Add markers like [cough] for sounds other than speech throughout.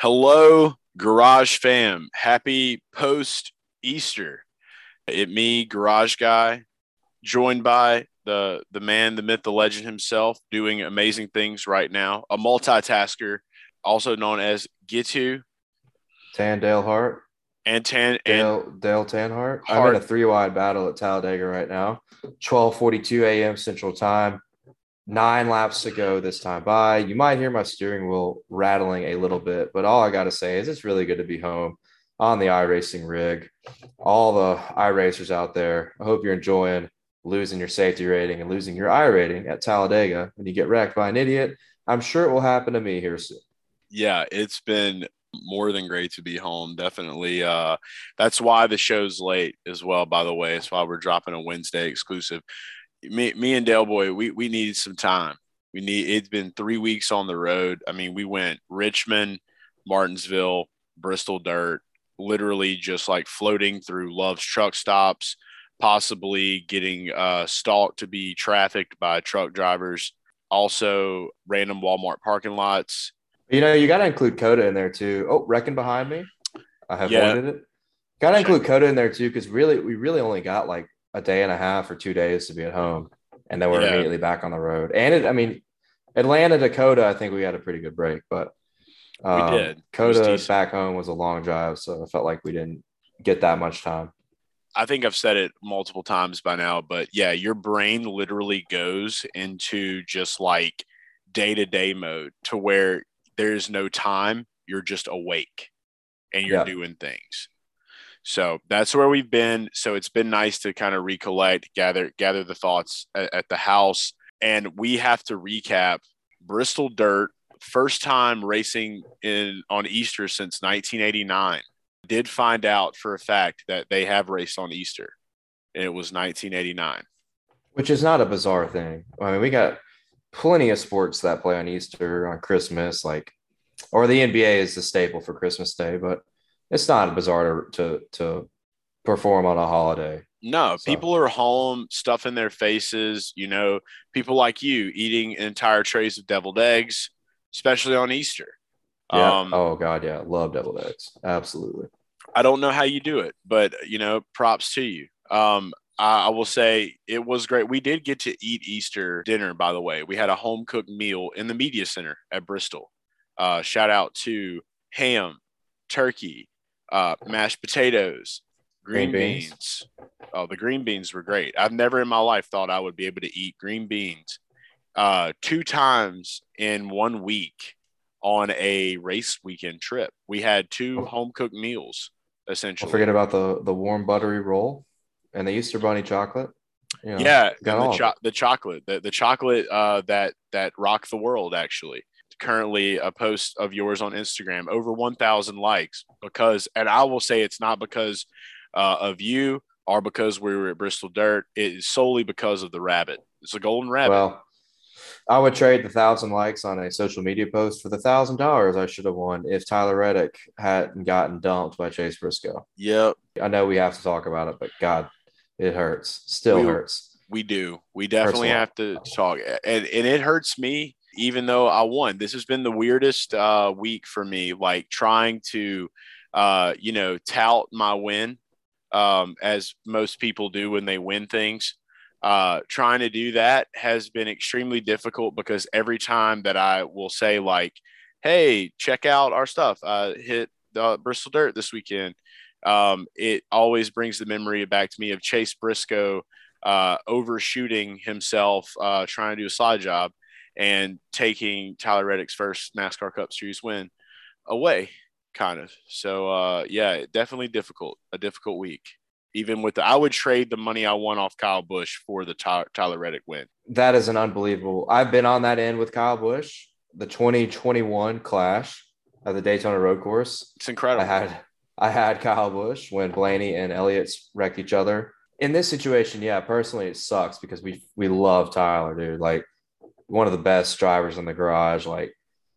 Hello, Garage fam. Happy post Easter. It me, Garage Guy, joined by the the man, the myth, the legend himself, doing amazing things right now. A multitasker, also known as Gitu Tan Dale Hart. and Tan and Dale Dale Tanhardt. I'm Hart. in a three wide battle at Talladega right now. 12:42 a.m. Central Time. Nine laps to go this time by. You might hear my steering wheel rattling a little bit, but all I got to say is it's really good to be home on the iRacing rig. All the iRacers out there, I hope you're enjoying losing your safety rating and losing your iRating at Talladega when you get wrecked by an idiot. I'm sure it will happen to me here soon. yeah, it's been more than great to be home. Definitely. Uh, that's why the show's late as well. By the way, it's why we're dropping a Wednesday exclusive. Me, me and Dale Boy, we we needed some time. We need. It's been three weeks on the road. I mean, we went Richmond, Martinsville, Bristol Dirt, literally just like floating through Love's truck stops, possibly getting uh, stalked to be trafficked by truck drivers. Also, random Walmart parking lots. You know, you got to include COTA in there too. Oh, Reckon behind me. I have Yeah. avoided it. Got to include COTA in there too because really, we really only got like a day and a half or two days to be at home, and then we're Yeah. immediately back on the road. And it, I mean, Atlanta Dakota, I think we had a pretty good break, but um, did. It was COTA back home was a long drive, so I felt like we didn't get that much time. I think I've said it multiple times by now, but yeah, your brain literally goes into just like day to day mode to where there's no time. You're just awake and you're Yeah. doing things. So that's where we've been. So it's been nice to kind of recollect, gather, gather the thoughts at, at the house. And we have to recap Bristol Dirt, first time racing in on Easter since 1989 did find out for a fact that they have raced on Easter, and it was 1989. which is not a bizarre thing. I mean, we got plenty of sports that play on Easter, on Christmas, like, or the NBA is the staple for Christmas Day, but it's not bizarre to to, to perform on a holiday. No, So- people are home, stuffing their faces. You know, people like you eating entire trays of deviled eggs, especially on Easter. Yeah. Um, oh God, yeah, love deviled eggs. Absolutely. I don't know how you do it, but you know, props to you. Um, I, I will say it was great. We did get to eat Easter dinner, by the way. We had a home cooked meal in the media center at Bristol. Uh, shout out to ham, turkey, uh, mashed potatoes, green, Green beans. beans. Oh, the green beans were great. I've never in my life thought I would be able to eat green beans uh, two times in one week on a race weekend trip. We had two home cooked meals essentially. Don't forget about the the warm buttery roll and the Easter bunny chocolate. You know, yeah, got the, cho- the chocolate, the, the chocolate uh, that that rocked the world. Actually, currently a post of yours on Instagram over 1,000 likes because, and I will say it's not because uh, of you or because we were at Bristol Dirt. It is solely because of the rabbit. It's a golden rabbit. Well, I would trade the thousand likes on a social media post for the thousand dollars I should have won if Tyler Reddick hadn't gotten dumped by Chase Briscoe. yep, I know we have to talk about it, but God, it hurts. Still We- hurts. we do. We definitely have to talk, and and it hurts me even though I won. This has been the weirdest uh, week for me. Like trying to, uh, you know, tout my win, um, as most people do when they win things. Uh, trying to do that has been extremely difficult because every time that I will say like, "Hey, check out our stuff," uh, hit the Bristol Dirt this weekend. Um, it always brings the memory back to me of Chase Briscoe uh, overshooting himself, uh, trying to do a slide job, and taking Tyler Reddick's first NASCAR Cup Series win away, kind of. So, uh, yeah, definitely difficult, a difficult week. Even with the, I would trade the money I won off Kyle Busch for the Ty- Tyler Reddick win. That is an unbelievable. I've been on that end with Kyle Busch, the 2021 clash at the Daytona Road Course. It's incredible. I had I had Kyle Busch when Blaney and Elliott wrecked each other. In this situation, yeah, personally it sucks because we we love Tyler, dude. Like one of the best drivers in the garage, like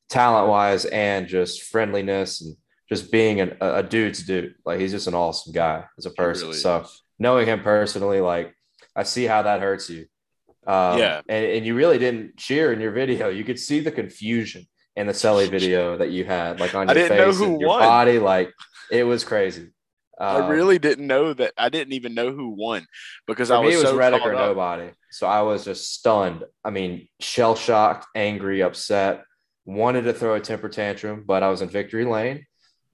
talent wise and just friendliness and just being an, a, a dude's dude. Like he's just an awesome guy as a person. really so is. knowing him personally, like I see how that hurts you. Um, Yeah. and, and you really didn't cheer in your video. You could see the confusion in the Sully video that you had, like on your face and your won. body. Like it was crazy. I Um, really didn't know that. I didn't even know who won because For I was, me, it was so Reddick or up. nobody. So I was just stunned. I mean, shell shocked, angry, upset. Wanted to throw a temper tantrum, but I was in victory lane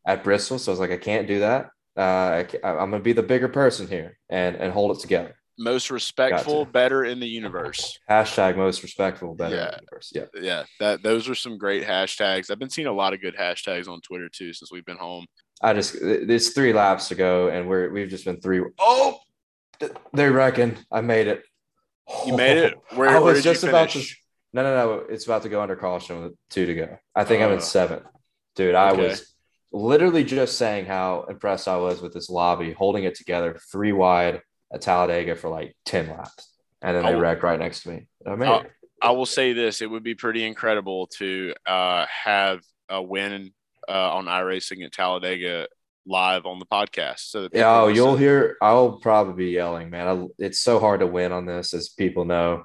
at Bristol, so I was like, I can't do that. Uh, I, I'm gonna be the bigger person here and and hold it together. Most respectful, better in the universe. Hashtag most respectful, better in Yeah. the universe. Yeah, Yeah, that those are some great hashtags. I've been seeing a lot of good hashtags on Twitter too since we've been home. I just it's three laps to go, and we're we've just been three. Oh, they reckon I made it. You made it. [laughs] Where, I was just about to. No, no, no. It's about to go under caution with two to go. I think I'm Uh, in seventh. Dude, I okay. was literally just saying how impressed I was with this lobby, holding it together three wide at Talladega for like 10 laps. And then they I'll- wrecked right next to me. I made I'll- it. I will say this: it would be pretty incredible to uh, have a win uh, on iRacing at Talladega live on the podcast. So Yeah, oh, you'll hear. I'll probably be yelling, man. I, it's so hard to win on this, as people know.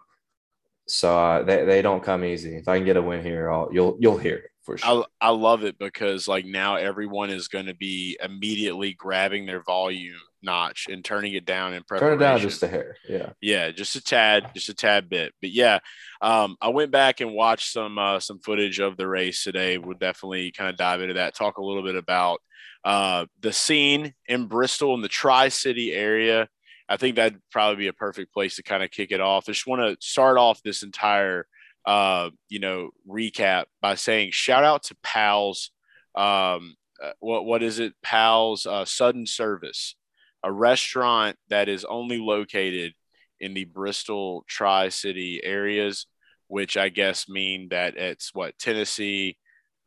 So uh, they, they don't come easy. If I can get a win here, I'll, you'll you'll hear it for sure. I, I love it because like now everyone is going to be immediately grabbing their volume notch and turning it down in Turn it down just a hair. Yeah. yeah, just a tad, just a tad bit. But yeah, um, I went back and watched some uh, some footage of the race today. We'll definitely kind of dive into that. Talk a little bit about uh, the scene in Bristol in the Tri City area. I think that'd probably be a perfect place to kind of kick it off. I just want to start off this entire uh, you know recap by saying shout out to Pals. Um, uh, what what is it? Pals uh, Sudden Service, a restaurant that is only located in the Bristol Tri City areas, which I guess mean that it's what Tennessee,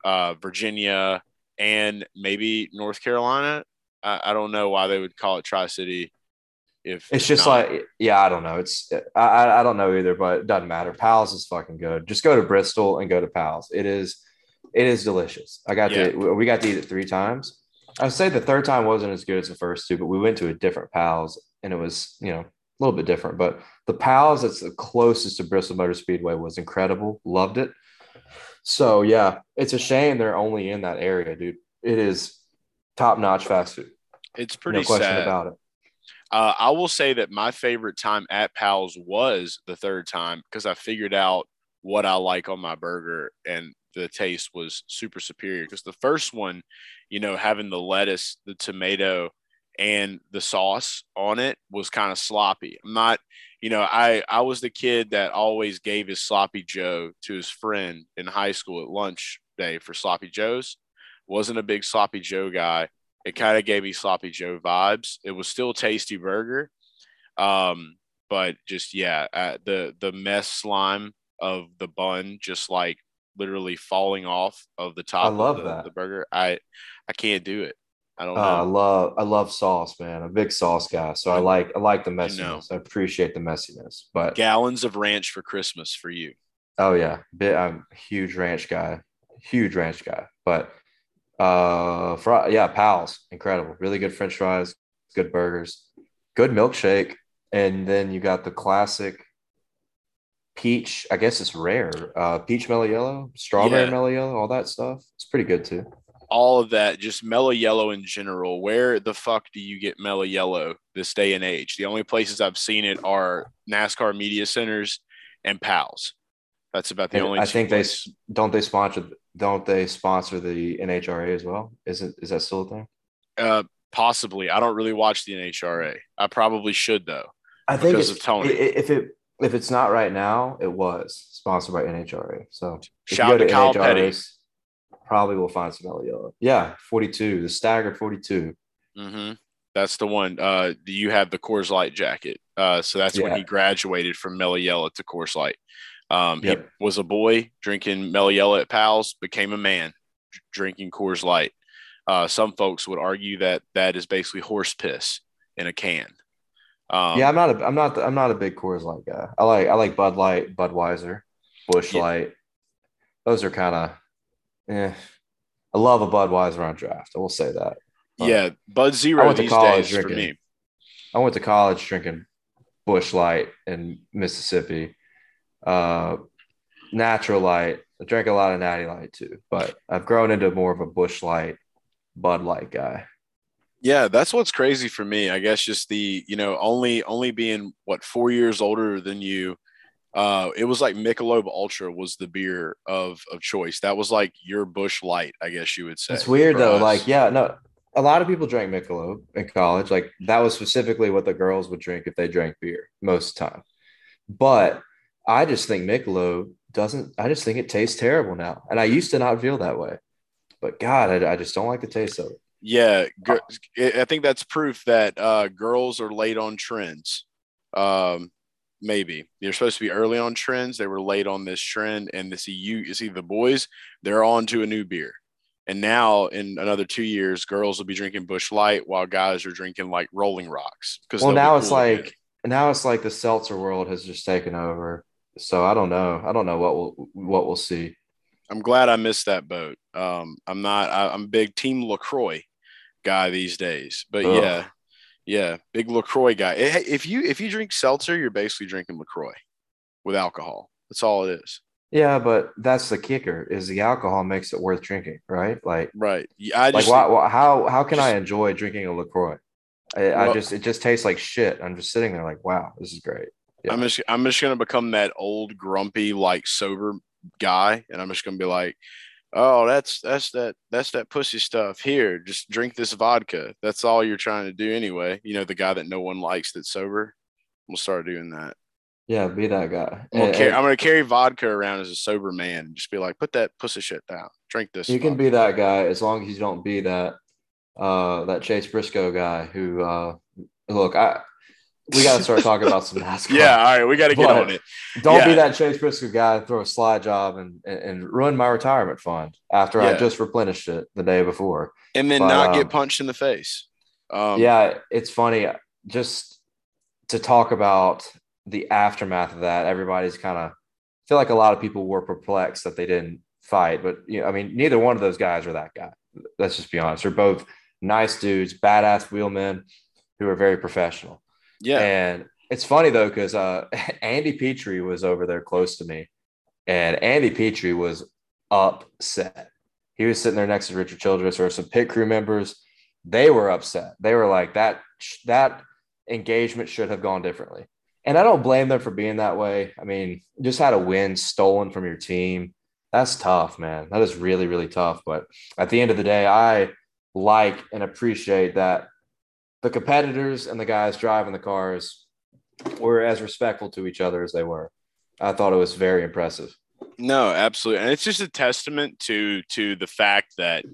uh, Virginia, and maybe North Carolina. I, I don't know why they would call it Tri City. If It's just not. like, yeah, I don't know. It's I, I don't know either, but it doesn't matter. Pals is fucking good. Just go to Bristol and go to Pals. It is, it is delicious. I got Yeah. to we got to eat it three times. I'd say the third time wasn't as good as the first two, but we went to a different Pals and it was you know a little bit different. But the Pals that's the closest to Bristol Motor Speedway was incredible. Loved it. So yeah, it's a shame they're only in that area, dude. It is top notch fast food. it's pretty no question sad. about it. Uh, I will say that my favorite time at Pal's was the third time because I figured out what I like on my burger and the taste was super superior. Because the first one, you know, having the lettuce, the tomato, and the sauce on it was kind of sloppy. I'm not, you know, I I was the kid that always gave his sloppy Joe to his friend in high school at lunch day for sloppy Joes. Wasn't a big sloppy Joe guy it kind of gave me sloppy joe vibes it was still a tasty burger um but just yeah uh, the the mess slime of the bun just like literally falling off of the top I love of the, that. the burger i i can't do it i don't Uh, I know love I love sauce, man. I'm a big sauce guy, so I like I like the messiness. know. I appreciate the messiness, but gallons of ranch for christmas for you oh yeah, bit, I'm a huge ranch guy, huge ranch guy. But uh, fr- yeah, pals, incredible, really good French fries, good burgers, good milkshake, and then you got the classic peach. I guess it's rare. Uh, peach mellow yellow, strawberry Yeah. mellow yellow, all that stuff. It's pretty good too. all of that just mellow yellow in general where the fuck do you get mellow yellow this day and age the only places i've seen it are nascar media centers and pals that's about the And only I think they don't they sponsor don't they sponsor the NHRA as well? Isn't is that still a thing? Uh, possibly. I don't really watch the NHRA. I probably should though. I think Because it's, of Tony. if it if it's not right now, it was sponsored by NHRA. So Shout out to Kyle Petty. NHRAs, Probably will find some yellow. Yeah, forty two, the staggered forty two. hmm That's the one. Uh, you have the Coors Light jacket. Uh, so that's when he graduated from Mellow Yellow to Coors Light. Um, Yep. He was a boy drinking Mellow Yellow at Pals, became a man drinking Coors Light. Uh, some folks would argue that that is basically horse piss in a can. Um, yeah, I'm not a I'm not I'm not a big Coors Light guy. I like I like Bud Light, Budweiser, Busch Yeah. Light. Those are kind of eh. I love a Budweiser on draft. I will say that. But yeah. Bud Zero I went to these college drinking- me. I went to college drinking Busch Light in Mississippi, uh, Natural Light I drank a lot of Natty Light too, but I've grown into more of a Busch Light, Bud Light guy. Yeah, that's what's crazy for me. I guess just the you know only only being what four years older than you. Uh, it was like Michelob Ultra was the beer of of choice. That was like your Busch Light, I guess you would say. It's weird though. us. Like, yeah, no, a lot of people drank Michelob in college. Like that was specifically what the girls would drink if they drank beer most of the time. But I just think Michelob doesn't. I just think it tastes terrible now, and I used to not feel that way. But God, I, I just don't like the taste of it. Yeah, I think that's proof that uh, girls are late on trends. Um, maybe they're supposed to be early on trends. They were late on this trend, and the see you, you see the boys, they're on to a new beer. And now, in another two years, girls will be drinking Busch Light while guys are drinking like Rolling Rocks. Because Well, now it's like now it's like the seltzer world has just taken over. So I don't know. I don't know what we'll what we'll see. I'm glad I missed that boat. Um, I'm not. I, I'm big Team LaCroix guy these days, but Ugh. yeah, yeah, big LaCroix guy. Eh, If you if you drink seltzer, you're basically drinking LaCroix with alcohol. That's all it is. Yeah, but that's the kicker: is the alcohol makes it worth drinking, right? Like, Right. Yeah, I like just why, why, how how can I enjoy drinking a LaCroix? I, I just it just tastes like shit. I'm just sitting there like, wow, this is great. Yeah. I'm just I'm just gonna become that old grumpy like sober guy, and I'm just gonna be like, oh, that's that's that that's that pussy stuff. Here, just drink this vodka. That's all you're trying to do anyway. You know, the guy that no one likes that's sober. We'll start doing that. Yeah, be that guy. I'm gonna, And- carry, and I'm gonna carry vodka around as a sober man. and Just be like, put that pussy shit down. Drink this. you can be that guy as long as you don't be that uh that Chase Briscoe guy who uh look, I we got to start talking about some [laughs] NASCAR. Yeah. All right. We got to get But- on it. Don't be that Chase Briscoe guy and throw a slide job and, and, and ruin my retirement fund after I just replenished it the day before. And then But, not um, get punched in the face. Um, yeah, it's funny just to talk about the aftermath of that. Everybody's kind of feel like a lot of people were perplexed that they didn't fight, but you know, I mean, neither one of those guys are that guy. Let's just be honest. They're both nice dudes, badass wheelmen who are very professional. Yeah. And it's funny though, because uh, [laughs] Andy Petree was over there close to me, and Andy Petree was upset. He was sitting there next to Richard Childress or some pit crew members. They were upset. They were like that. That engagement should have gone differently. And I don't blame them for being that way. I mean, just had a win stolen from your team. That's tough, man. That is really, really tough. But at the end of the day, I like and appreciate that the competitors and the guys driving the cars were as respectful to each other as they were. I thought it was very impressive. No, absolutely, and it's just a testament to to the fact that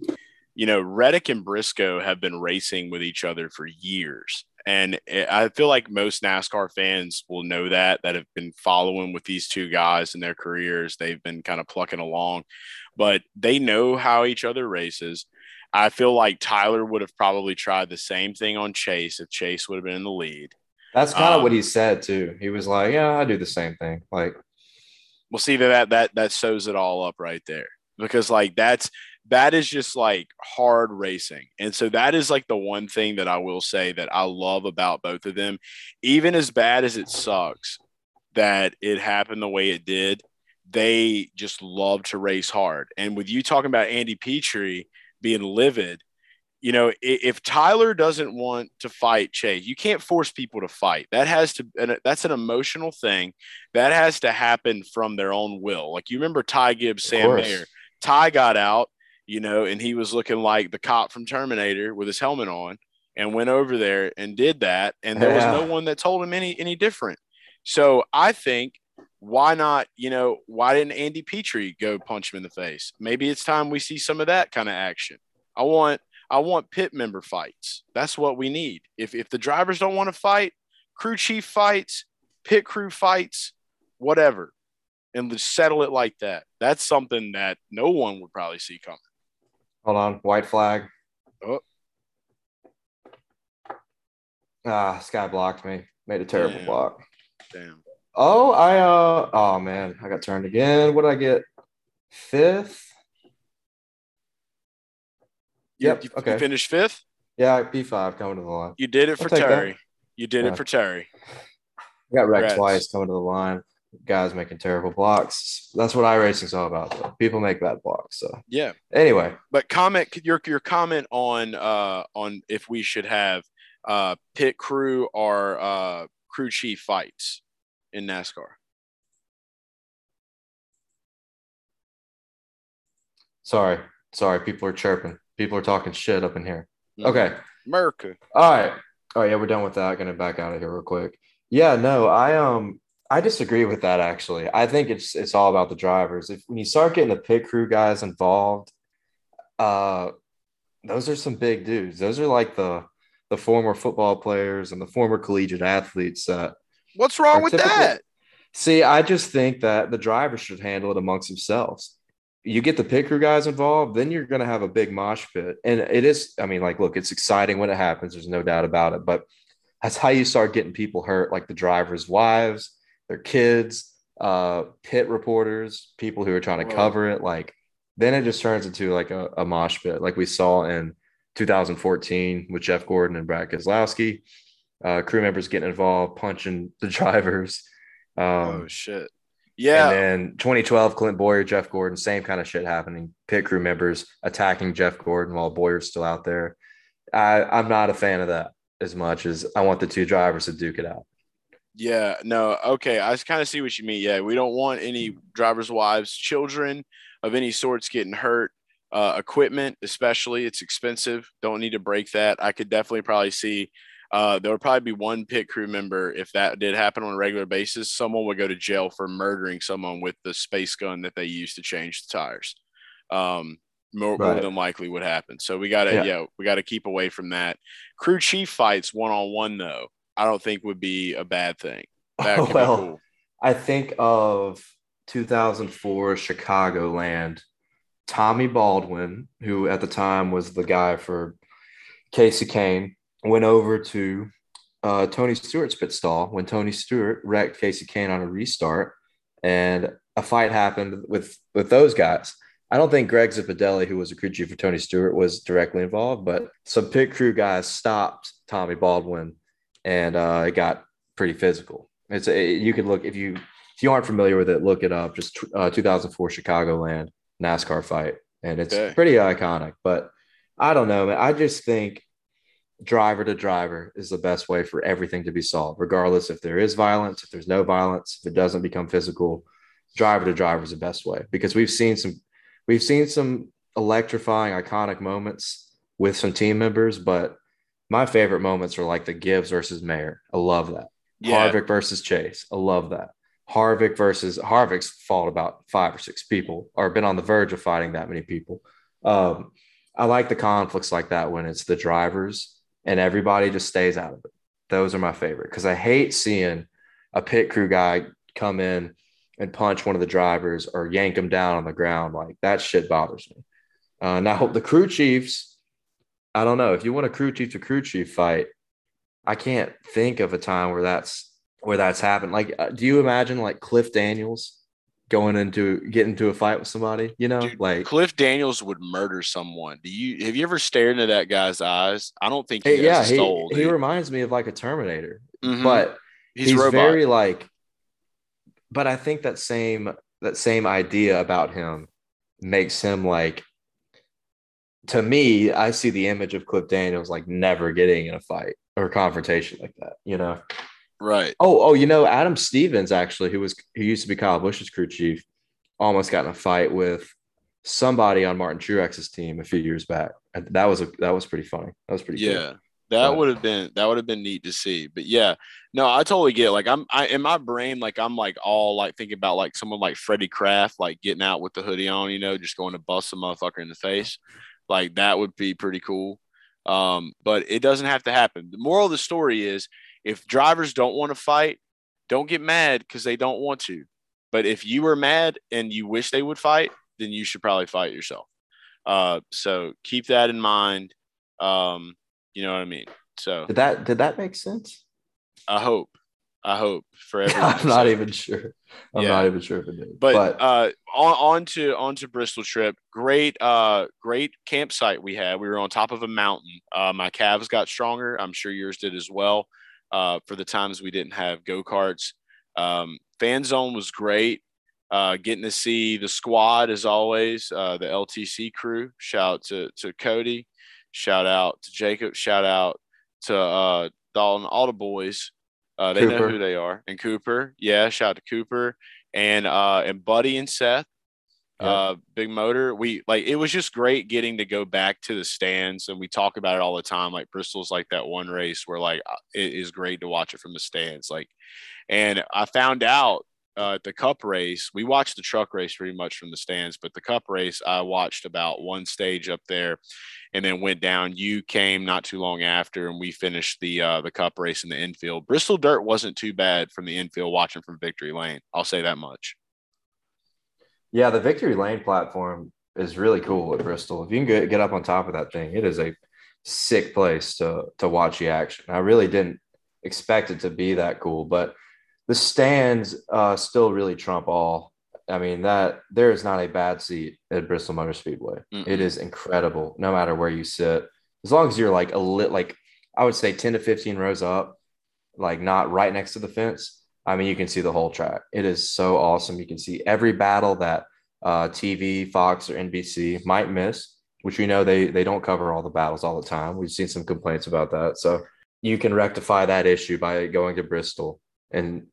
you know Reddick and Briscoe have been racing with each other for years, and I feel like most NASCAR fans will know that that have been following with these two guys in their careers. They've been kind of plucking along, but they know how each other races. I feel like Tyler would have probably tried the same thing on Chase if Chase would have been in the lead. That's kind of Um, what he said too. He was like, "Yeah, I do the same thing." Like, Well, see that that that shows it all up right there because like that's that is just like hard racing, and so that is like the one thing that I will say that I love about both of them, even as bad as it sucks that it happened the way it did. They just love to race hard, and with you talking about Andy Petree being livid, you know, if Tyler doesn't want to fight Chase, you can't force people to fight. That has to, and that's an emotional thing that has to happen from their own will. Like you remember Ty Gibbs, Sam. Mayer. Ty got out, you know, and he was looking like the cop from Terminator with his helmet on and went over there and did that. And there Yeah. was no one that told him any any different. So I think why not, you know, why didn't Andy Petree go punch him in the face? Maybe it's time we see some of that kind of action. I want I want pit member fights. That's what we need. If if the drivers don't want to fight, crew chief fights, pit crew fights, whatever, and just settle it like that. That's something that no one would probably see coming. hold on, white flag. Oh. Ah, this guy blocked me. Made a terrible Damn. block. Damn. Oh, I uh oh man, I got turned again. What did I get? Fifth? Yep, You, okay. you finished fifth. Yeah, P five coming to the line. You did it for take that. Terry. You did Yeah. it for Terry. I got wrecked Congrats. twice coming to the line. guys making terrible blocks. That's what iRacing's all about. Though. People make bad blocks. So yeah. Anyway, but comment your your comment on uh on if we should have uh pit crew or uh crew chief fights in NASCAR. Sorry, sorry. People are chirping. People are talking shit up in here. Mm-hmm. Okay. America. All right. Oh Yeah, we're done with that. Gonna back out of here real quick. Yeah, no, I um I disagree with that actually. I think it's it's all about the drivers. If when you start getting the pit crew guys involved, uh those are some big dudes. Those are like the the former football players and the former collegiate athletes that What's wrong with that? See, I just think that the drivers should handle it amongst themselves. You get the pit crew guys involved, then you're going to have a big mosh pit. And it is, I mean, like, look, it's exciting when it happens. There's no doubt about it. But that's how you start getting people hurt, like the drivers' wives, their kids, uh, pit reporters, people who are trying to Whoa. cover it. Like, then it just turns into like a, a mosh pit, like we saw in 2014 with Jeff Gordon and Brad Keselowski uh, crew members getting involved, punching the [laughs] drivers. Um, oh shit! Yeah. And then 2012, Clint Bowyer, Jeff Gordon, same kind of shit happening. Pit crew members attacking Jeff Gordon while Bowyer's still out there. I, I'm not a fan of that as much as I want the two drivers to duke it out. Yeah, no, okay. I kind of see what you mean. Yeah, we don't want any drivers' wives, children of any sorts getting hurt. Uh, equipment, especially, it's expensive. Don't need to break that. I could definitely probably see uh, there would probably be one pit crew member if that did happen on a regular basis. Someone would go to jail for murdering someone with the space gun that they used to change the tires. Um, more, right. more, than likely would happen. So we gotta, yeah, yeah we gotta keep away from that. Crew chief fights one on one though, I don't think would be a bad thing. [laughs] Well, cool. I think of 2004 Chicagoland. Tommy Baldwin, who at the time was the guy for Casey Kahne, went over to uh, Tony Stewart's pit stall when Tony Stewart wrecked Casey Kahne on a restart, and a fight happened with with those guys. I don't think Greg Zipadelli, who was a crew chief for Tony Stewart, was directly involved, but some pit crew guys stopped Tommy Baldwin, and uh, it got pretty physical. It's a, you could look if you if you aren't familiar with it, look it up. Just uh, 2004 Chicagoland NASCAR fight, and it's okay. pretty iconic. But I don't know, man. I just think driver to driver is the best way for everything to be solved, regardless if there is violence, if there's no violence, if it doesn't become physical. Driver to driver is the best way because we've seen some we've seen some electrifying, iconic moments with some team members, but my favorite moments are like the Gibbs versus Mayer. I love that. Yeah. Harvick versus Chase. I love that. Harvick versus Harvick's fought about five or six people or been on the verge of fighting that many people. Um, I like the conflicts like that when it's the drivers and everybody just stays out of it. Those are my favorite because I hate seeing a pit crew guy come in and punch one of the drivers or yank them down on the ground. Like that shit bothers me. Uh, now [laughs] the crew chiefs, I don't know if you want a crew chief to crew chief fight. I can't think of a time where that's where that's happened. Like, uh, do you imagine like Cliff Daniels going into getting into a fight with somebody, you know, Dude, like Cliff Daniels would murder someone. Do you have you ever stared into that guy's eyes? I don't think he hey, yeah, soul, he, he reminds me of like a Terminator, mm-hmm. but he's, he's very like. But I think that same that same idea about him makes him like. To me, I see the image of Cliff Daniels like never getting in a fight or confrontation like that, you know. Right. Oh, oh, you know, Adam Stevens actually, who was who used to be Kyle Busch's crew chief, almost got in a fight with somebody on Martin Truex's team a few years back. That was a that was pretty funny. That was pretty. Yeah, cool. that would have been that would have been neat to see. But yeah, no, I totally get. It. Like I'm, I in my brain, like I'm like all like thinking about like someone like Freddie Kraft, like getting out with the hoodie on, you know, just going to bust a motherfucker in the face. Like that would be pretty cool. Um, but it doesn't have to happen. The moral of the story is if drivers don't want to fight, don't get mad because they don't want to. But if you were mad and you wish they would fight, then you should probably fight yourself. Uh, so keep that in mind. Um, you know what I mean? So did that did that make sense? I hope. I hope for [laughs] everyone. I'm not even sure. I'm yeah. not even sure if it did. But, but uh, on, on to on to Bristol trip. Great, uh, great campsite we had. We were on top of a mountain. Uh, my calves got stronger. I'm sure yours did as well uh, for the times we didn't have go karts. Um, fan zone was great. Uh, getting to see the squad as always, uh, the LTC crew. Shout out to, to Cody. Shout out to Jacob. Shout out to uh, Dalton, all the boys. Uh, they Cooper. know who they are. And Cooper, yeah, shout out to Cooper and uh, and Buddy and Seth. Yeah. Uh, big motor. We like it was just great getting to go back to the stands, and we talk about it all the time. Like Bristol's like that one race where like uh, it is great to watch it from the stands. Like, and I found out uh, the cup race, we watched the truck race pretty much from the stands, but the cup race, I watched about one stage up there and then went down. You came not too long after, and we finished the uh, the cup race in the infield. Bristol Dirt wasn't too bad from the infield watching from Victory Lane. I'll say that much. Yeah, the Victory Lane platform is really cool at Bristol. If you can get, get up on top of that thing, it is a sick place to to watch the action. I really didn't expect it to be that cool, but the stands uh, still really trump all. I mean that there is not a bad seat at Bristol Motor Speedway. mm It is incredible, no matter where you sit, as long as you're like a lit, like I would say ten to fifteen rows up, like not right next to the fence. I mean, you can see the whole track. It is so awesome. You can see every battle that uh, TV, Fox, or NBC might miss, which we know they they don't cover all the battles all the time. We've seen some complaints about that, so you can rectify that issue by going to Bristol and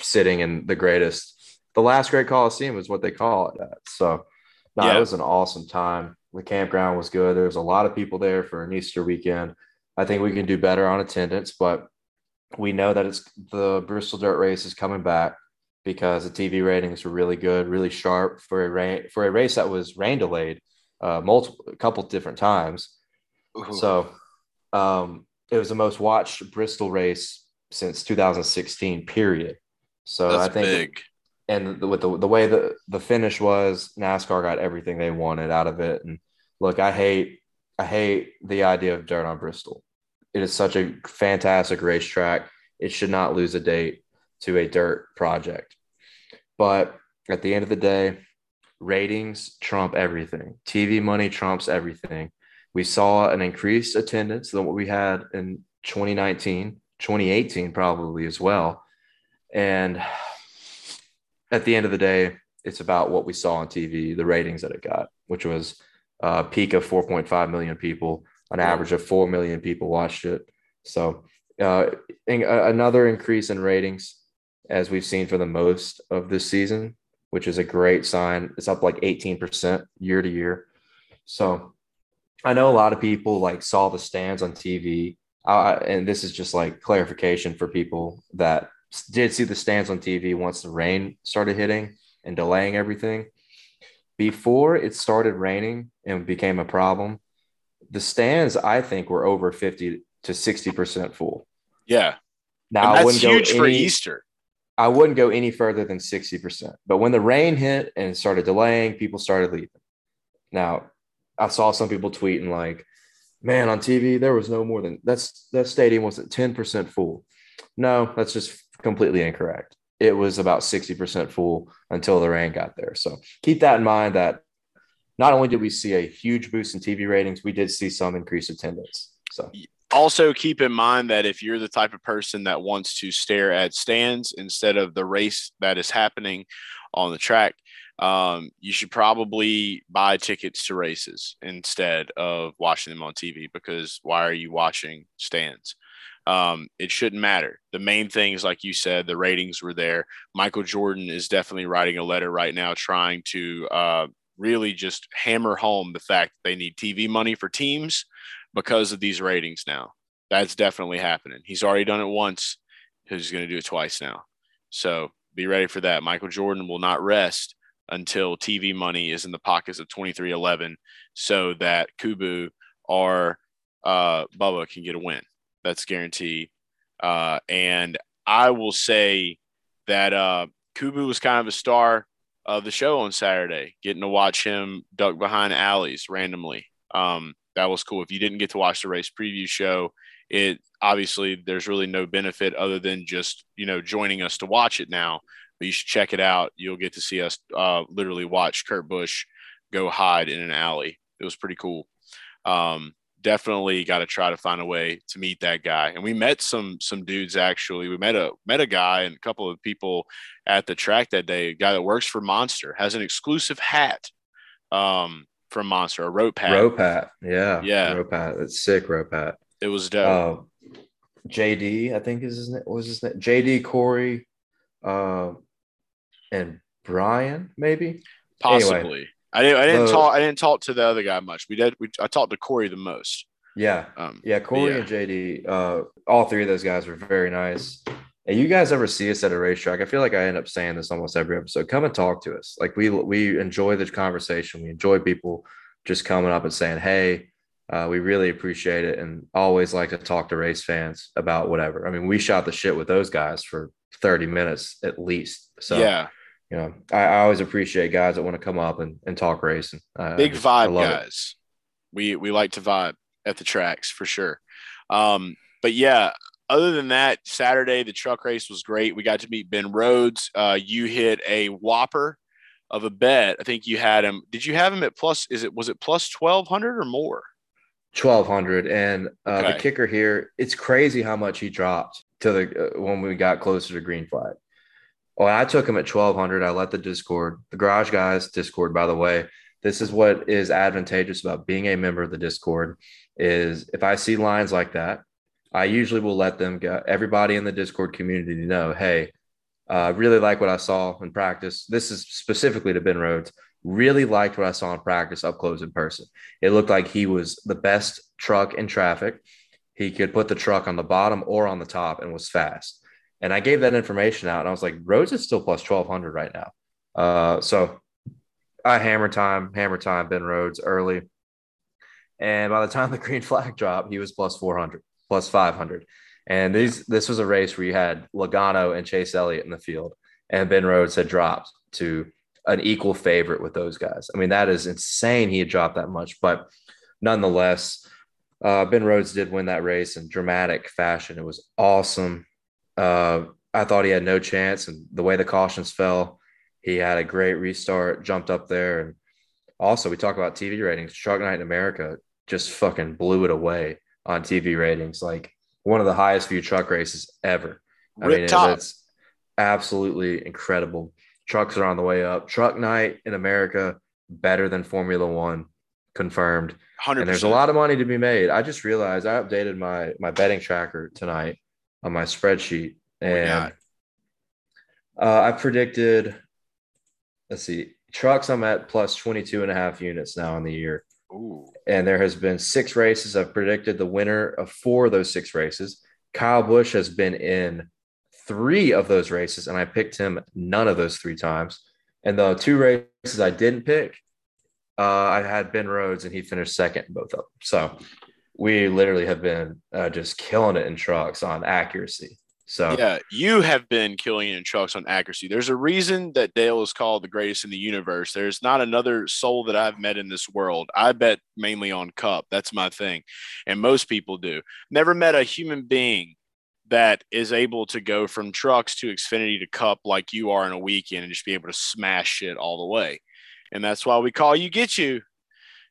sitting in the greatest, the last great Coliseum is what they call it. At. So, no, yeah. it was an awesome time. The campground was good. There was a lot of people there for an Easter weekend. I think we can do better on attendance, but we know that it's the Bristol Dirt Race is coming back because the TV ratings were really good, really sharp for a rain for a race that was rain delayed uh, multiple a couple different times. Ooh. So um, it was the most watched Bristol race since 2016. Period. So That's I think, big. and with the, the way the, the finish was, NASCAR got everything they wanted out of it. And look, I hate, I hate the idea of dirt on Bristol. It is such a fantastic racetrack. It should not lose a date to a dirt project. But at the end of the day, ratings trump everything. TV money trumps everything. We saw an increased attendance than what we had in 2019, 2018, probably as well. And at the end of the day, it's about what we saw on TV, the ratings that it got, which was a peak of 4.5 million people, an average of 4 million people watched it. So, uh, in, uh, another increase in ratings as we've seen for the most of this season, which is a great sign. It's up like 18% year to year. So, I know a lot of people like saw the stands on TV. Uh, and this is just like clarification for people that did see the stands on TV once the rain started hitting and delaying everything. Before it started raining and became a problem, the stands I think were over 50 to 60% full. Yeah. Now and that's huge any, for Easter. I wouldn't go any further than 60%. But when the rain hit and started delaying, people started leaving. Now, I saw some people tweeting like, man, on TV, there was no more than that's that stadium wasn't 10% full. No, that's just completely incorrect. It was about 60% full until the rain got there. So keep that in mind that not only did we see a huge boost in TV ratings, we did see some increased attendance. So also keep in mind that if you're the type of person that wants to stare at stands instead of the race that is happening on the track, um, you should probably buy tickets to races instead of watching them on TV because why are you watching stands? um, it shouldn't matter. The main thing is, like you said, the ratings were there. Michael Jordan is definitely writing a letter right now, trying to uh, really just hammer home the fact that they need TV money for teams because of these ratings now. That's definitely happening. He's already done it once. He's going to do it twice now. So be ready for that. Michael Jordan will not rest until TV money is in the pockets of 2311 so that Kubu or uh, Bubba can get a win. That's guaranteed. Uh, and I will say that uh, Kubu was kind of a star of the show on Saturday, getting to watch him duck behind alleys randomly. Um, that was cool. If you didn't get to watch the race preview show, it obviously there's really no benefit other than just you know joining us to watch it now. But you should check it out. You'll get to see us uh, literally watch Kurt Busch go hide in an alley. It was pretty cool. Um, definitely got to try to find a way to meet that guy. And we met some some dudes actually. We met a met a guy and a couple of people at the track that day. A guy that works for Monster has an exclusive hat um, from Monster, a rope hat. Rope hat, yeah, Yeah. rope hat. That's sick, rope hat. It was dope. Uh, JD, I think is his name. What was his name? JD Corey, uh, and Brian, maybe. Possibly. I didn't. I didn't talk. I didn't talk to the other guy much. We did. We, I talked to Corey the most. Yeah, Um, yeah. Corey Yeah. and JD, uh, all three of those guys were very nice. And you guys ever see us at a racetrack? I feel like I end up saying this almost every episode. Come and talk to us. Like we we enjoy the conversation. We enjoy people just coming up and saying, "Hey, uh, we really appreciate it," and always like to talk to race fans about whatever. I mean, we shot the shit with those guys for thirty minutes at least. So yeah, you know, I, I always appreciate guys that want to come up and, and talk racing. Uh, big I vibe love it. guys. We we like to vibe at the tracks for sure. Um, but yeah, other than that, Saturday the truck race was great. We got to meet Ben Rhodes. Uh, you hit a whopper of a bet. I think you had him. Did you have him at plus? Is it was it plus twelve hundred or more? 1200 and uh, the kicker here it's crazy how much he dropped to the uh, when we got closer to green flag well i took him at 1200 i let the discord. The garage guys discord by the way this is what is advantageous about being a member of the discord is if i see lines like that i usually will let them go everybody in the discord community know hey uh, really like what i saw in practice. This is specifically to ben rhodes. Really liked what i saw in practice up close in person it looked like he was the best truck in traffic. He could put the truck on the bottom or on the top and was fast. And I gave that information out and I was like, Rhodes is still plus 1200 right now. Uh, so I hammer time, hammer time, Ben Rhodes early. And by the time the [laughs] green flag dropped, he was plus 400, plus 500. And these, this was a race where you had Logano and Chase Elliott in the field, and Ben Rhodes had dropped to an equal favorite with those guys. I mean, that is insane. He had dropped that much, but nonetheless, uh, Ben Rhodes did win that race in dramatic fashion. It was awesome. Uh, I thought he had no chance, and the way the cautions fell, he had a great restart, jumped up there, and also we talk about TV ratings. Truck Night in America just fucking blew it away on TV ratings, like one of the highest viewed truck races ever. I Rip mean, top. it's absolutely incredible. Trucks are on the way up. Truck night in America better than Formula One, confirmed. Hundred And there's a lot of money to be made. I just realized I updated my my betting tracker tonight on my spreadsheet, and uh, I predicted. Let's see, trucks. I'm at plus 22 and a half units now in the year Ooh, and there has been six races. I've predicted the winner of four of those six races. Kyle Busch has been in three of those races, and I picked him none of those three times. And the two races I didn't pick, uh, I had Ben Rhodes, and he finished second in both of them. So we literally have been uh, just killing it in trucks on accuracy. So yeah, you have been killing it in trucks on accuracy. There's a reason that Dale is called the greatest in the universe. There's not another soul that I've met in this world. I bet mainly on Cup. That's my thing, and most people do. Never met a human being that is able to go from trucks to Xfinity to Cup like you are in a weekend and just be able to smash shit all the way. And that's why we call you Get You,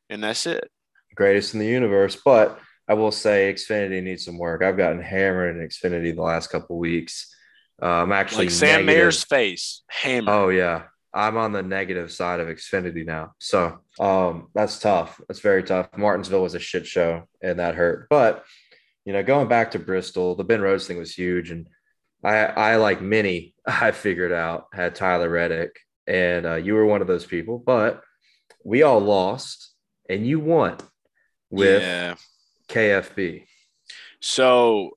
and that's it. Greatest in the universe. But I will say Xfinity needs some work. I've gotten hammered in Xfinity the last couple weeks. Uh, I'm actually Like Sam negative- Mayer's face, hammer. Oh yeah. I'm on the negative side of Xfinity now. So um that's tough. That's very tough. Martinsville was a shit show and that hurt. But you know, going back to Bristol, the Ben Rhodes thing was huge. And I I like many, [laughs] I figured out had Tyler Reddick, and uh, you were one of those people, but we all lost and you won with yeah. KFB. So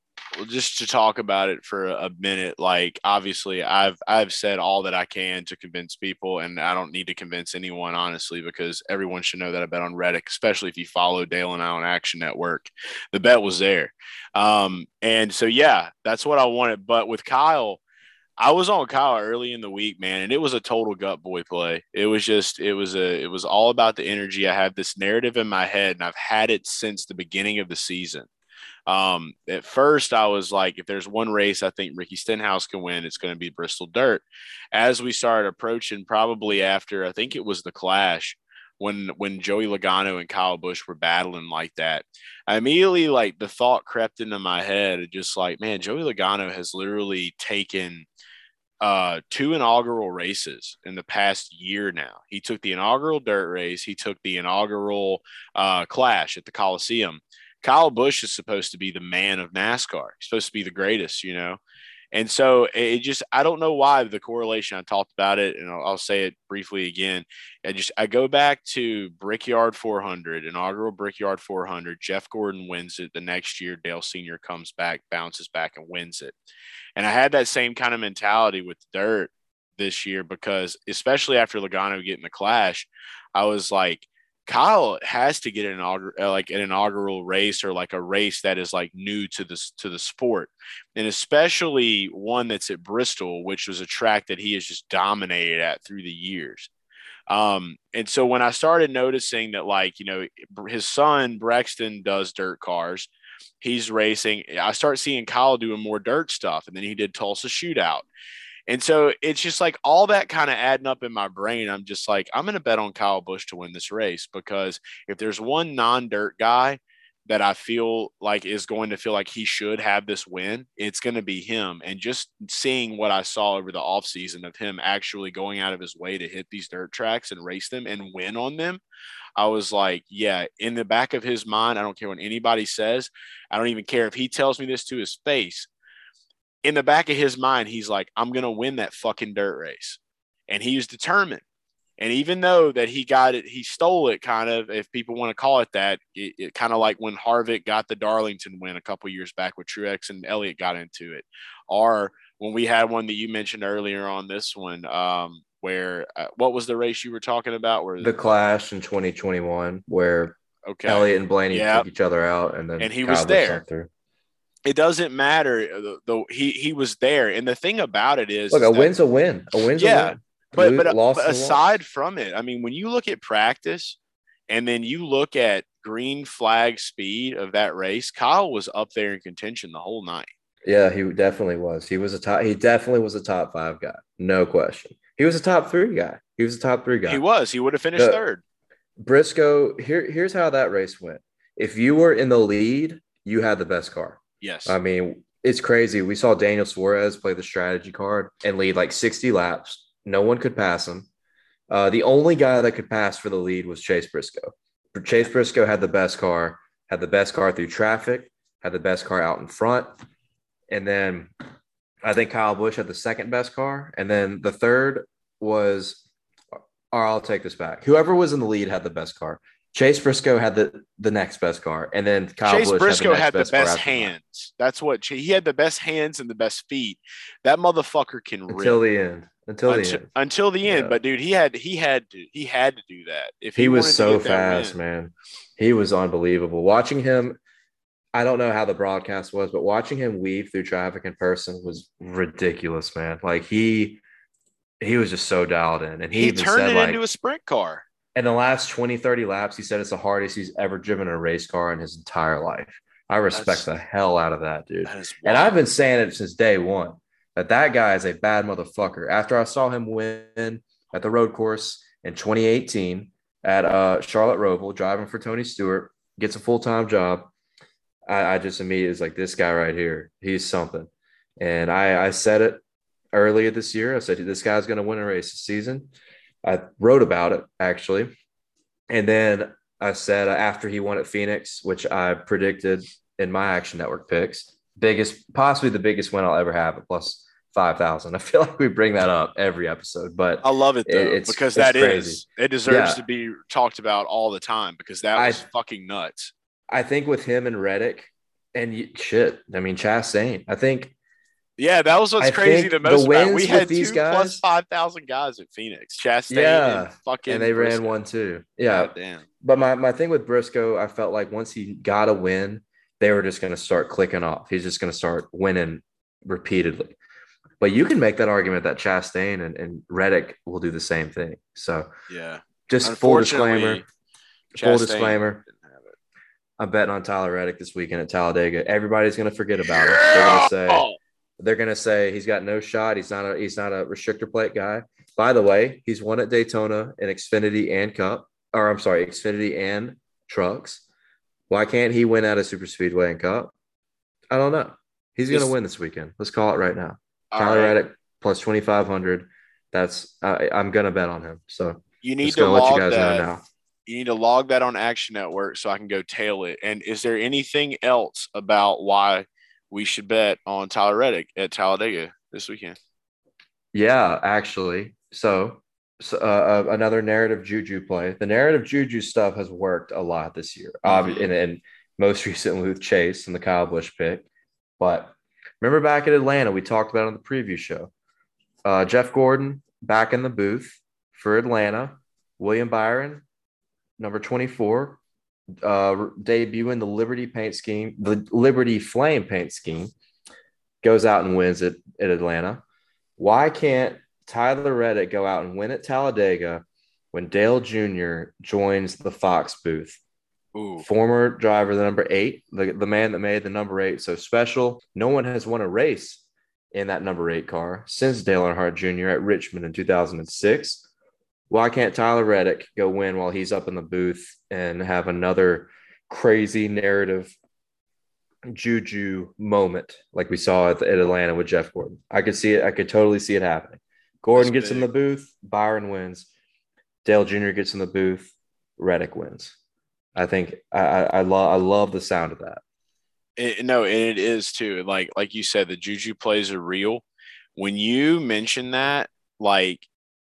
just to talk about it for a minute, like obviously I've I've said all that I can to convince people, and I don't need to convince anyone honestly because everyone should know that I bet on Reddick, especially if you follow Dale and I on Action Network. The bet was there, um, and so yeah, that's what I wanted. But with Kyle. I was on Kyle early in the week, man, and it was a total gut boy play. It was just, it was a, it was all about the energy. I have this narrative in my head, and I've had it since the beginning of the season. Um, at first, I was like, if there's one race I think Ricky Stenhouse can win, it's going to be Bristol Dirt. As we started approaching, probably after I think it was the Clash, when when Joey Logano and Kyle Busch were battling like that, I immediately like the thought crept into my head, just like, man, Joey Logano has literally taken uh, two inaugural races in the past year now. He took the inaugural dirt race, he took the inaugural uh, clash at the Coliseum. Kyle Busch is supposed to be the man of NASCAR. He's supposed to be the greatest, you know. And so it just, I don't know why the correlation. I talked about it, and I'll, I'll, say it briefly again. I just, I go back to Brickyard 400, inaugural Brickyard 400. Jeff Gordon wins it the next year. Dale Senior comes back, bounces back, and wins it. And I had that same kind of mentality with dirt this year because, especially after Logano getting the clash, I was like, Kyle has to get an inaugural, uh, like an inaugural race or like a race that is like new to this to the sport, and especially one that's at Bristol, which was a track that he has just dominated at through the years. Um, and so when I started noticing that, like you know, his son Brexton does dirt cars, he's racing. I start seeing Kyle doing more dirt stuff, and then he did Tulsa Shootout, and so it's just like all that kind of adding up in my brain. I'm just like, I'm going to bet on Kyle Busch to win this race because if there's one non dirt guy that I feel like is going to feel like he should have this win, it's going to be him. And just seeing what I saw over the offseason of him actually going out of his way to hit these dirt tracks and race them and win on them, I was like, yeah, in the back of his mind, I don't care what anybody says. I don't even care if he tells me this to his face in the back of his mind, he's like, I'm going to win that fucking dirt race. And he was determined. And even though that he got it, he stole it kind of, if people want to call it that, it, it kind of like when Harvick got the Darlington win a couple years back with Truex and Elliott got into it. Or when we had one that you mentioned earlier on this one, um, where uh, what was the race you were talking about? Where the Clash in 2021, where okay. Elliott and Blaney yep. took each other out, and then and he Kyle was there it doesn't matter. Uh, the, the, he he was there, and the thing about it is, look, a win's a win. A win's yeah, a win. But but, but aside from it, I mean, when you look at practice, and then you look at green flag speed of that race, Kyle was up there in contention the whole night. Yeah, he definitely was. He was a top. He definitely was a top five guy, no question. He was a top three guy. He was a top three guy. He was. He would have finished the, third. Briscoe. Here, here's how that race went. If you were in the lead, you had the best car. Yes. I mean, it's crazy. We saw Daniel Suarez play the strategy card and lead like 60 laps. No one could pass him. Uh, the only guy that could pass for the lead was Chase Briscoe. Chase Briscoe had the best car, had the best car through traffic, had the best car out in front. And then I think Kyle Busch had the second best car. And then the third was, or I'll take this back. Whoever was in the lead had the best car. Chase Briscoe had the the next best car, and then Kyle Chase Busch Briscoe had the, had the best hands. That's what he had the best hands and the best feet. That motherfucker can until rip. the end. Until, until the end. Until the end. Yeah. But dude, he had he had to he had to do that. If he, he was so fast, man, he was unbelievable. Watching him, I don't know how the broadcast was, but watching him weave through traffic in person was ridiculous, man. Like he he was just so dialed in, and he, he turned said, it like, into a sprint car in the last 20, 30 laps, he said it's the hardest he's ever driven a race car in his entire life. I respect That's, the hell out of that, dude. That and I've been saying it since day one that that guy is a bad motherfucker. After I saw him win at the road course in 2018 at uh, Charlotte Roval, driving for Tony Stewart, gets a full time job. I, I, just immediately was like, this guy right here, he's something. And I, I said it earlier this year. I said, this guy's going to win a race this season. I wrote about it actually. And then I said uh, after he won at Phoenix, which I predicted in my Action Network picks, biggest, possibly the biggest win I'll ever have at plus 5,000. [laughs] I feel like we bring that up every episode, but I love it though, it, because it's that crazy. is it deserves yeah. to be talked about all the time because that was I, fucking nuts. I think with him and Reddick and shit, I mean, Chastain, I think yeah, that was what's I crazy the most. The about. We had these two guys, plus five thousand guys at Phoenix. Chastain, yeah, and fucking, and they Briscoe. ran one too. Yeah, damn. But my my thing with Briscoe, I felt like once he got a win, they were just going to start clicking off. He's just going to start winning repeatedly. But you can make that argument that Chastain and, and Reddick will do the same thing. So yeah, just full disclaimer. Chastain full disclaimer. I'm betting on Tyler Reddick this weekend at Talladega. Everybody's going to forget about it. They're going to say oh, they're going to say he's got no shot. He's not a he's not a restrictor plate guy. By the way, he's won at Daytona in Xfinity and Cup. or I'm sorry, Xfinity and trucks. Why can't he win at a super speedway and cup? I don't know. He's going to win this weekend. Let's call it right now. Tyler right. Reddick plus 2,500. That's, uh, I'm going to bet on him. So you need to let you guys that. know now. You need to log that on Action Network so I can go tail it. And is there anything else about why we should bet on Tyler Reddick at Talladega this weekend? Yeah, actually. So, so uh, uh another narrative juju play. The narrative juju stuff has worked a lot this year, mm-hmm. and, and most [laughs] recently with Chase and the Kyle Busch pick. But remember back in Atlanta, we talked about on the preview show. Uh, Jeff Gordon back in the booth for Atlanta. William Byron, number 24, uh, debuting the Liberty paint scheme, the Liberty Flame paint scheme, goes out and wins it at Atlanta. Why can't Tyler Reddick go out and win at Talladega when Dale Jr. joins the Fox booth? Ooh. Former driver, the number eight, the, the man that made the number eight so special. No one has won a race in that number eight car since Dale Earnhardt Jr. at Richmond in 2006. Why can't Tyler Reddick go win while he's up in the booth and have another crazy narrative juju moment like we saw at, at Atlanta with Jeff Gordon? I could see it. I could totally see it happening. Gordon That's gets big. in the booth, Byron wins. Dale Jr. gets in the booth, Reddick wins. I think I, I, I love I love the sound of that. It, no, and it is too. Like like you said, the juju plays are real. When you mention that, like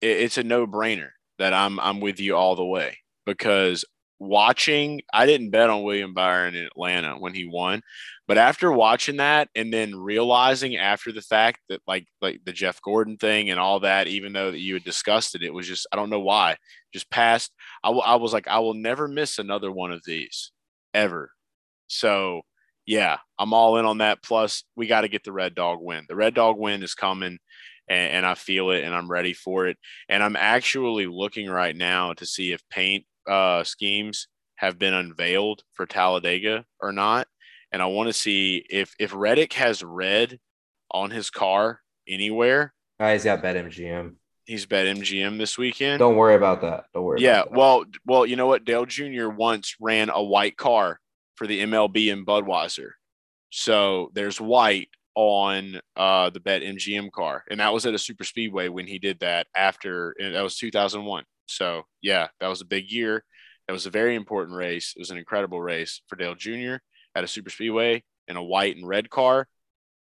it, it's a no brainer that I'm I'm with you all the way because watching I didn't bet on William Byron in Atlanta when he won, but after watching that and then realizing after the fact that like like the Jeff Gordon thing and all that, even though that you had discussed it, it was just I don't know why just passed. I, w- I was like I will never miss another one of these ever. So yeah, I'm all in on that. Plus, we got to get the Red Dog win. The Red Dog win is coming, and, and, I feel it, and I'm ready for it. And I'm actually looking right now to see if paint uh, schemes have been unveiled for Talladega or not. And I want to see if if Reddick has red on his car anywhere. Oh, he's got BetMGM. He's BetMGM this weekend. Don't worry about that. Don't worry. Yeah. Well, well, you know what? Dale Jr. once ran a white car for the MLB and Budweiser. So there's white on uh, the Bet MGM car, and that was at a super speedway when he did that. After that was 2001. So yeah, that was a big year. That was a very important race. It was an incredible race for Dale Jr. at a super speedway in a white and red car,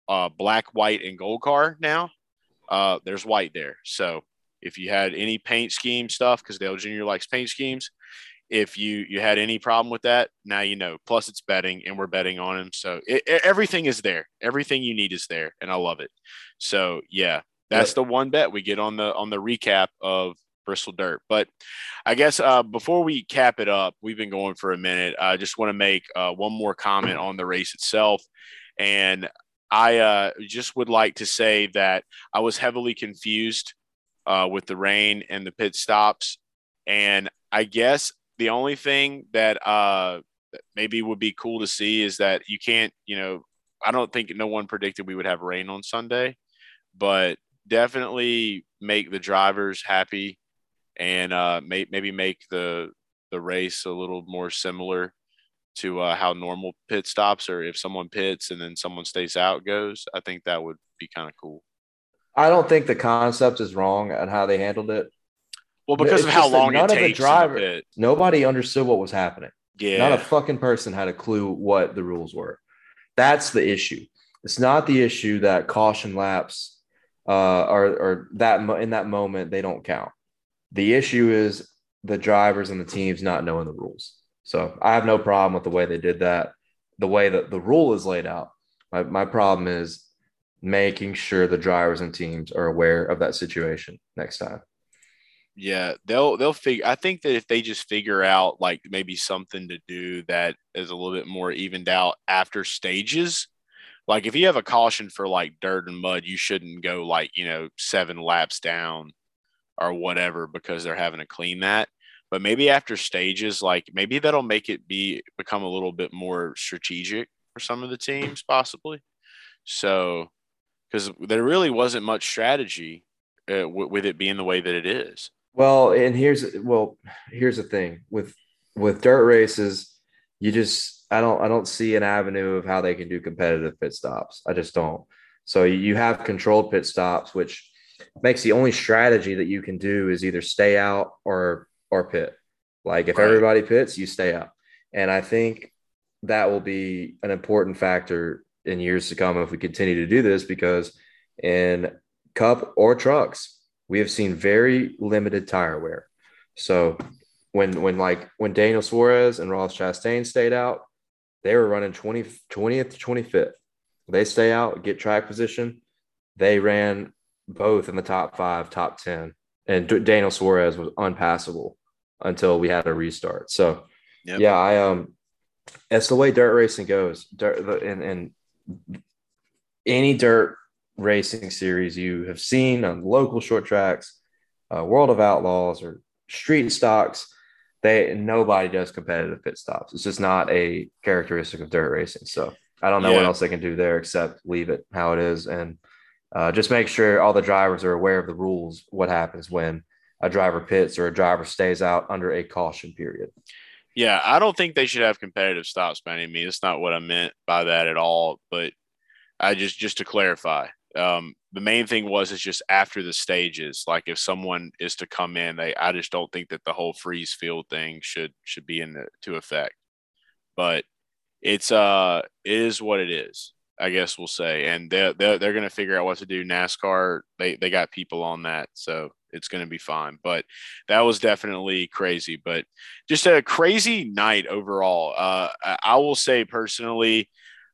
uh, black, white, and gold car. Now uh, there's white there. So if you had any paint scheme stuff, because Dale Jr. likes paint schemes, if you you had any problem with that now you know. Plus it's betting and we're betting on him so it, everything is there. Everything you need is there and i love it. So yeah that's yep. the one bet. We get on the on the recap of bristol dirt. But i guess uh, before we cap it up we've been going for a minute. I just want to make uh, one more comment on the race itself. And i uh, just would like to say that i was heavily confused uh, with the rain and the pit stops. And I guess the only thing that uh, maybe would be cool to see is that you can't, you know, I don't think no one predicted we would have rain on Sunday, but definitely make the drivers happy and uh, may, maybe make the the race a little more similar to uh, how normal pit stops or if someone pits and then someone stays out goes. I think that would be kind of cool. I don't think the concept is wrong on how they handled it. Well, because it's of how long none it takes. Of the driver, nobody understood what was happening. Yeah. Not a fucking person had a clue what the rules were. That's the issue. It's not the issue that caution laps uh, are, are that in that moment they don't count. The issue is the drivers and the teams not knowing the rules. So I have no problem with the way they did that, the way that the rule is laid out. My, my problem is making sure the drivers and teams are aware of that situation next time. Yeah, they'll they'll figure. I think that if they just figure out like maybe something to do that is a little bit more evened out after stages, like if you have a caution for like dirt and mud, you shouldn't go like you know seven laps down or whatever because they're having to clean that. But maybe after stages, like maybe that'll make it be become a little bit more strategic for some of the teams, possibly. So, because there really wasn't much strategy uh, w- with it being the way that it is. Well, and here's well, here's the thing with with dirt races, you just I don't I don't see an avenue of how they can do competitive pit stops. I just don't. So you have controlled pit stops, which makes the only strategy that you can do is either stay out or or pit. Like if right. everybody pits, you stay out. And I think that will be an important factor in years to come if we continue to do this because in cup or trucks, we have seen very limited tire wear. So when when like when Daniel Suarez and Ross Chastain stayed out, they were running 20, 20th to 25th. They stay out, get track position. They ran both in the top five, top 10. And Daniel Suarez was unpassable until we had a restart. So, yep. yeah, I, um, it's the way dirt racing goes. Dirt, and, and any dirt racing series you have seen on local short tracks, uh, World of Outlaws, or street stocks, they nobody does competitive pit stops. It's just not a characteristic of dirt racing. So I don't know yeah. what else they can do there except leave it how it is and uh, just make sure all the drivers are aware of the rules. What happens when a driver pits or a driver stays out under a caution period? Yeah, I don't think they should have competitive stops by any means. It's not what I meant by that at all. But I just just to clarify, um, the main thing was it's just after the stages. Like if someone is to come in, they I just don't think that the whole freeze field thing should should be in the, to effect. But it's uh it is what it is. I guess we'll say, and they're they're, they're going to figure out what to do. NASCAR they they got people on that, so it's going to be fine. But that was definitely crazy, but just a crazy night overall. Uh, I will say personally,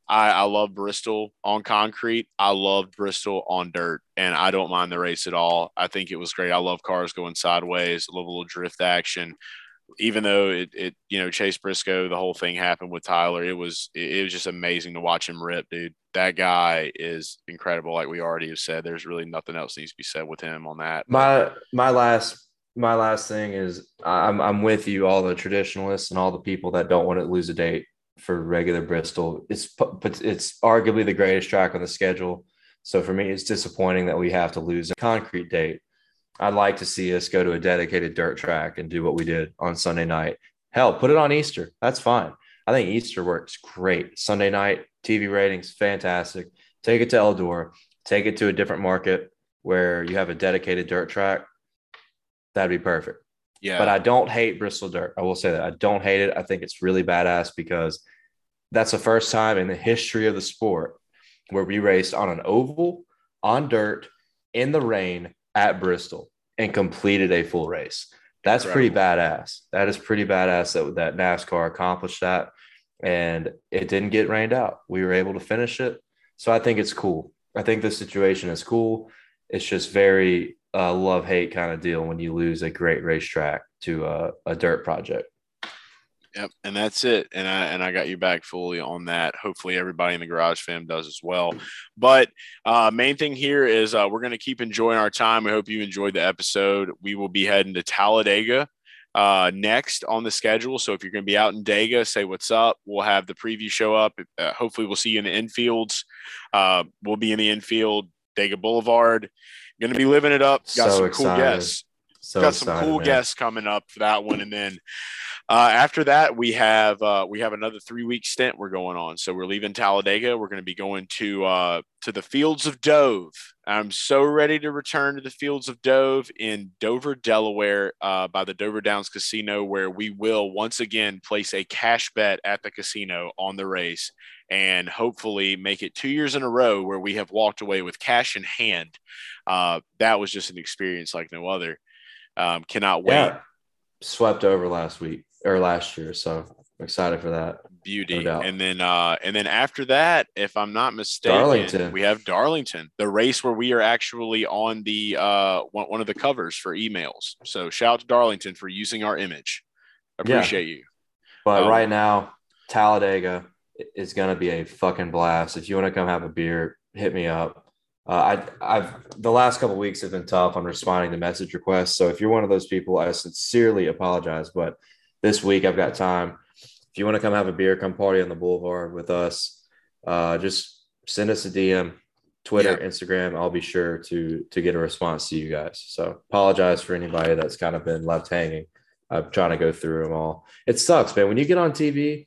I, I love Bristol on concrete. I love Bristol on dirt, and I don't mind the race at all. I think it was great. I love cars going sideways. I love a little drift action. Even though it, it, you know, Chase Briscoe, the whole thing happened with Tyler. It was, it was just amazing to watch him rip, dude. That guy is incredible. Like we already have said, there's really nothing else needs to be said with him on that. My, my last, my last thing is I'm, I'm with you, all the traditionalists and all the people that don't want to lose a date for regular Bristol. It's but it's arguably the greatest track on the schedule. So for me, it's disappointing that we have to lose a concrete date. I'd like to see us go to a dedicated dirt track and do what we did on Sunday night. Hell, put it on Easter. That's fine. I think Easter works great. Sunday night TV ratings, fantastic. Take it to Eldora. Take it to a different market where you have a dedicated dirt track. That'd be perfect. Yeah. But I don't hate Bristol Dirt. I will say that. I don't hate it. I think it's really badass because that's the first time in the history of the sport where we raced on an oval, on dirt, in the rain at Bristol and completed a full race. That's Incredible. pretty badass. That is pretty badass that, that NASCAR accomplished that. And it didn't get rained out. We were able to finish it. So I think it's cool. I think the situation is cool. It's just very uh, love hate kind of deal when you lose a great racetrack to a, a dirt project. Yep, and that's it. And I and I got you back fully on that. Hopefully, everybody in the Garage Fam does as well. But uh, main thing here is uh, we're going to keep enjoying our time. I hope you enjoyed the episode. We will be heading to Talladega uh, next on the schedule. So if you're going to be out in Dega, say what's up. We'll have the preview show up. Uh, hopefully, we'll see you in the infields. Uh, we'll be in the infield, Dega Boulevard. Going to be living it up. Got so some excited. cool guests. So got some cool man. guests coming up for that one, and then uh, after that we have uh, we have another three week stint we're going on. So we're leaving Talladega. We're going to be going to uh, to the Fields of Dove. I'm so ready to return to the Fields of Dove in Dover, Delaware, uh, by the Dover Downs Casino, where we will once again place a cash bet at the casino on the race and hopefully make it two years in a row where we have walked away with cash in hand. Uh, that was just an experience like no other. Um, cannot wait. Yeah. Swept over last week or last year, so I'm excited for that. Beauty, no and then uh, and then after that, if I'm not mistaken, Darlington. we have Darlington, the race where we are actually on the uh, one, one of the covers for emails. So shout out to Darlington for using our image. Appreciate yeah. you. But um, right now, Talladega is going to be a fucking blast. If you want to come have a beer, hit me up. Uh, I, I've the last couple weeks have been tough on responding to message requests. So if you're one of those people, I sincerely apologize. But this week I've got time. If you want to come have a beer, come party on the boulevard with us. Uh, just send us a DM. Twitter, yeah. Instagram. I'll be sure to to get a response to you guys. So apologize for anybody that's kind of been left hanging. I'm trying to go through them all. It sucks, man. When you get on TV,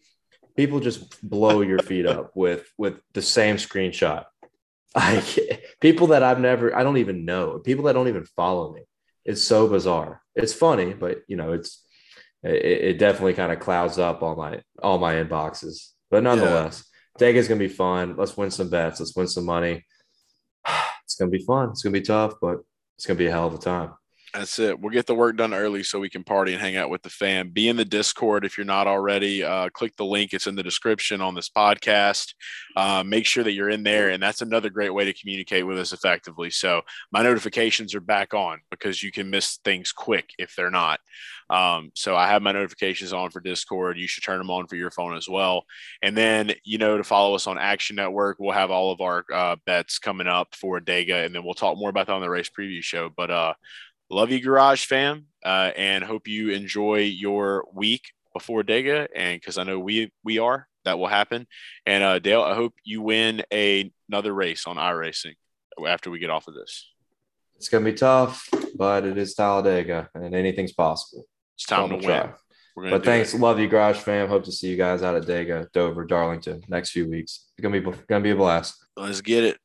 people just blow your feet up with with the same screenshot. Like [laughs] people that I've never, I don't even know, people that don't even follow me. It's so bizarre. It's funny, but you know, it's it, it definitely kind of clouds up all my all my inboxes. But nonetheless, yeah. is gonna be fun. Let's win some bets. Let's win some money. [sighs] It's gonna be fun. It's gonna be tough, but it's gonna be a hell of a time. That's it. We'll get the work done early so we can party and hang out with the fam. Be in the Discord if you're not already. Uh, click the link, it's in the description on this podcast. Uh, make sure that you're in there. And that's another great way to communicate with us effectively. So my notifications are back on because you can miss things quick if they're not. Um, so I have my notifications on for Discord. You should turn them on for your phone as well. And then, you know, to follow us on Action Network, we'll have all of our uh, bets coming up for Dega, and then we'll talk more about that on the race preview show. But uh, love you, Garage fam, uh, and hope you enjoy your week before Dega. And because I know we we are, that will happen. And uh, Dale, I hope you win a, another race on iRacing after we get off of this. It's gonna be tough, but it is Talladega, and anything's possible. It's time to win. But thanks, it. love you, Garage fam. Hope to see you guys out at Dega, Dover, Darlington next few weeks. It's gonna be gonna be a blast. Let's get it.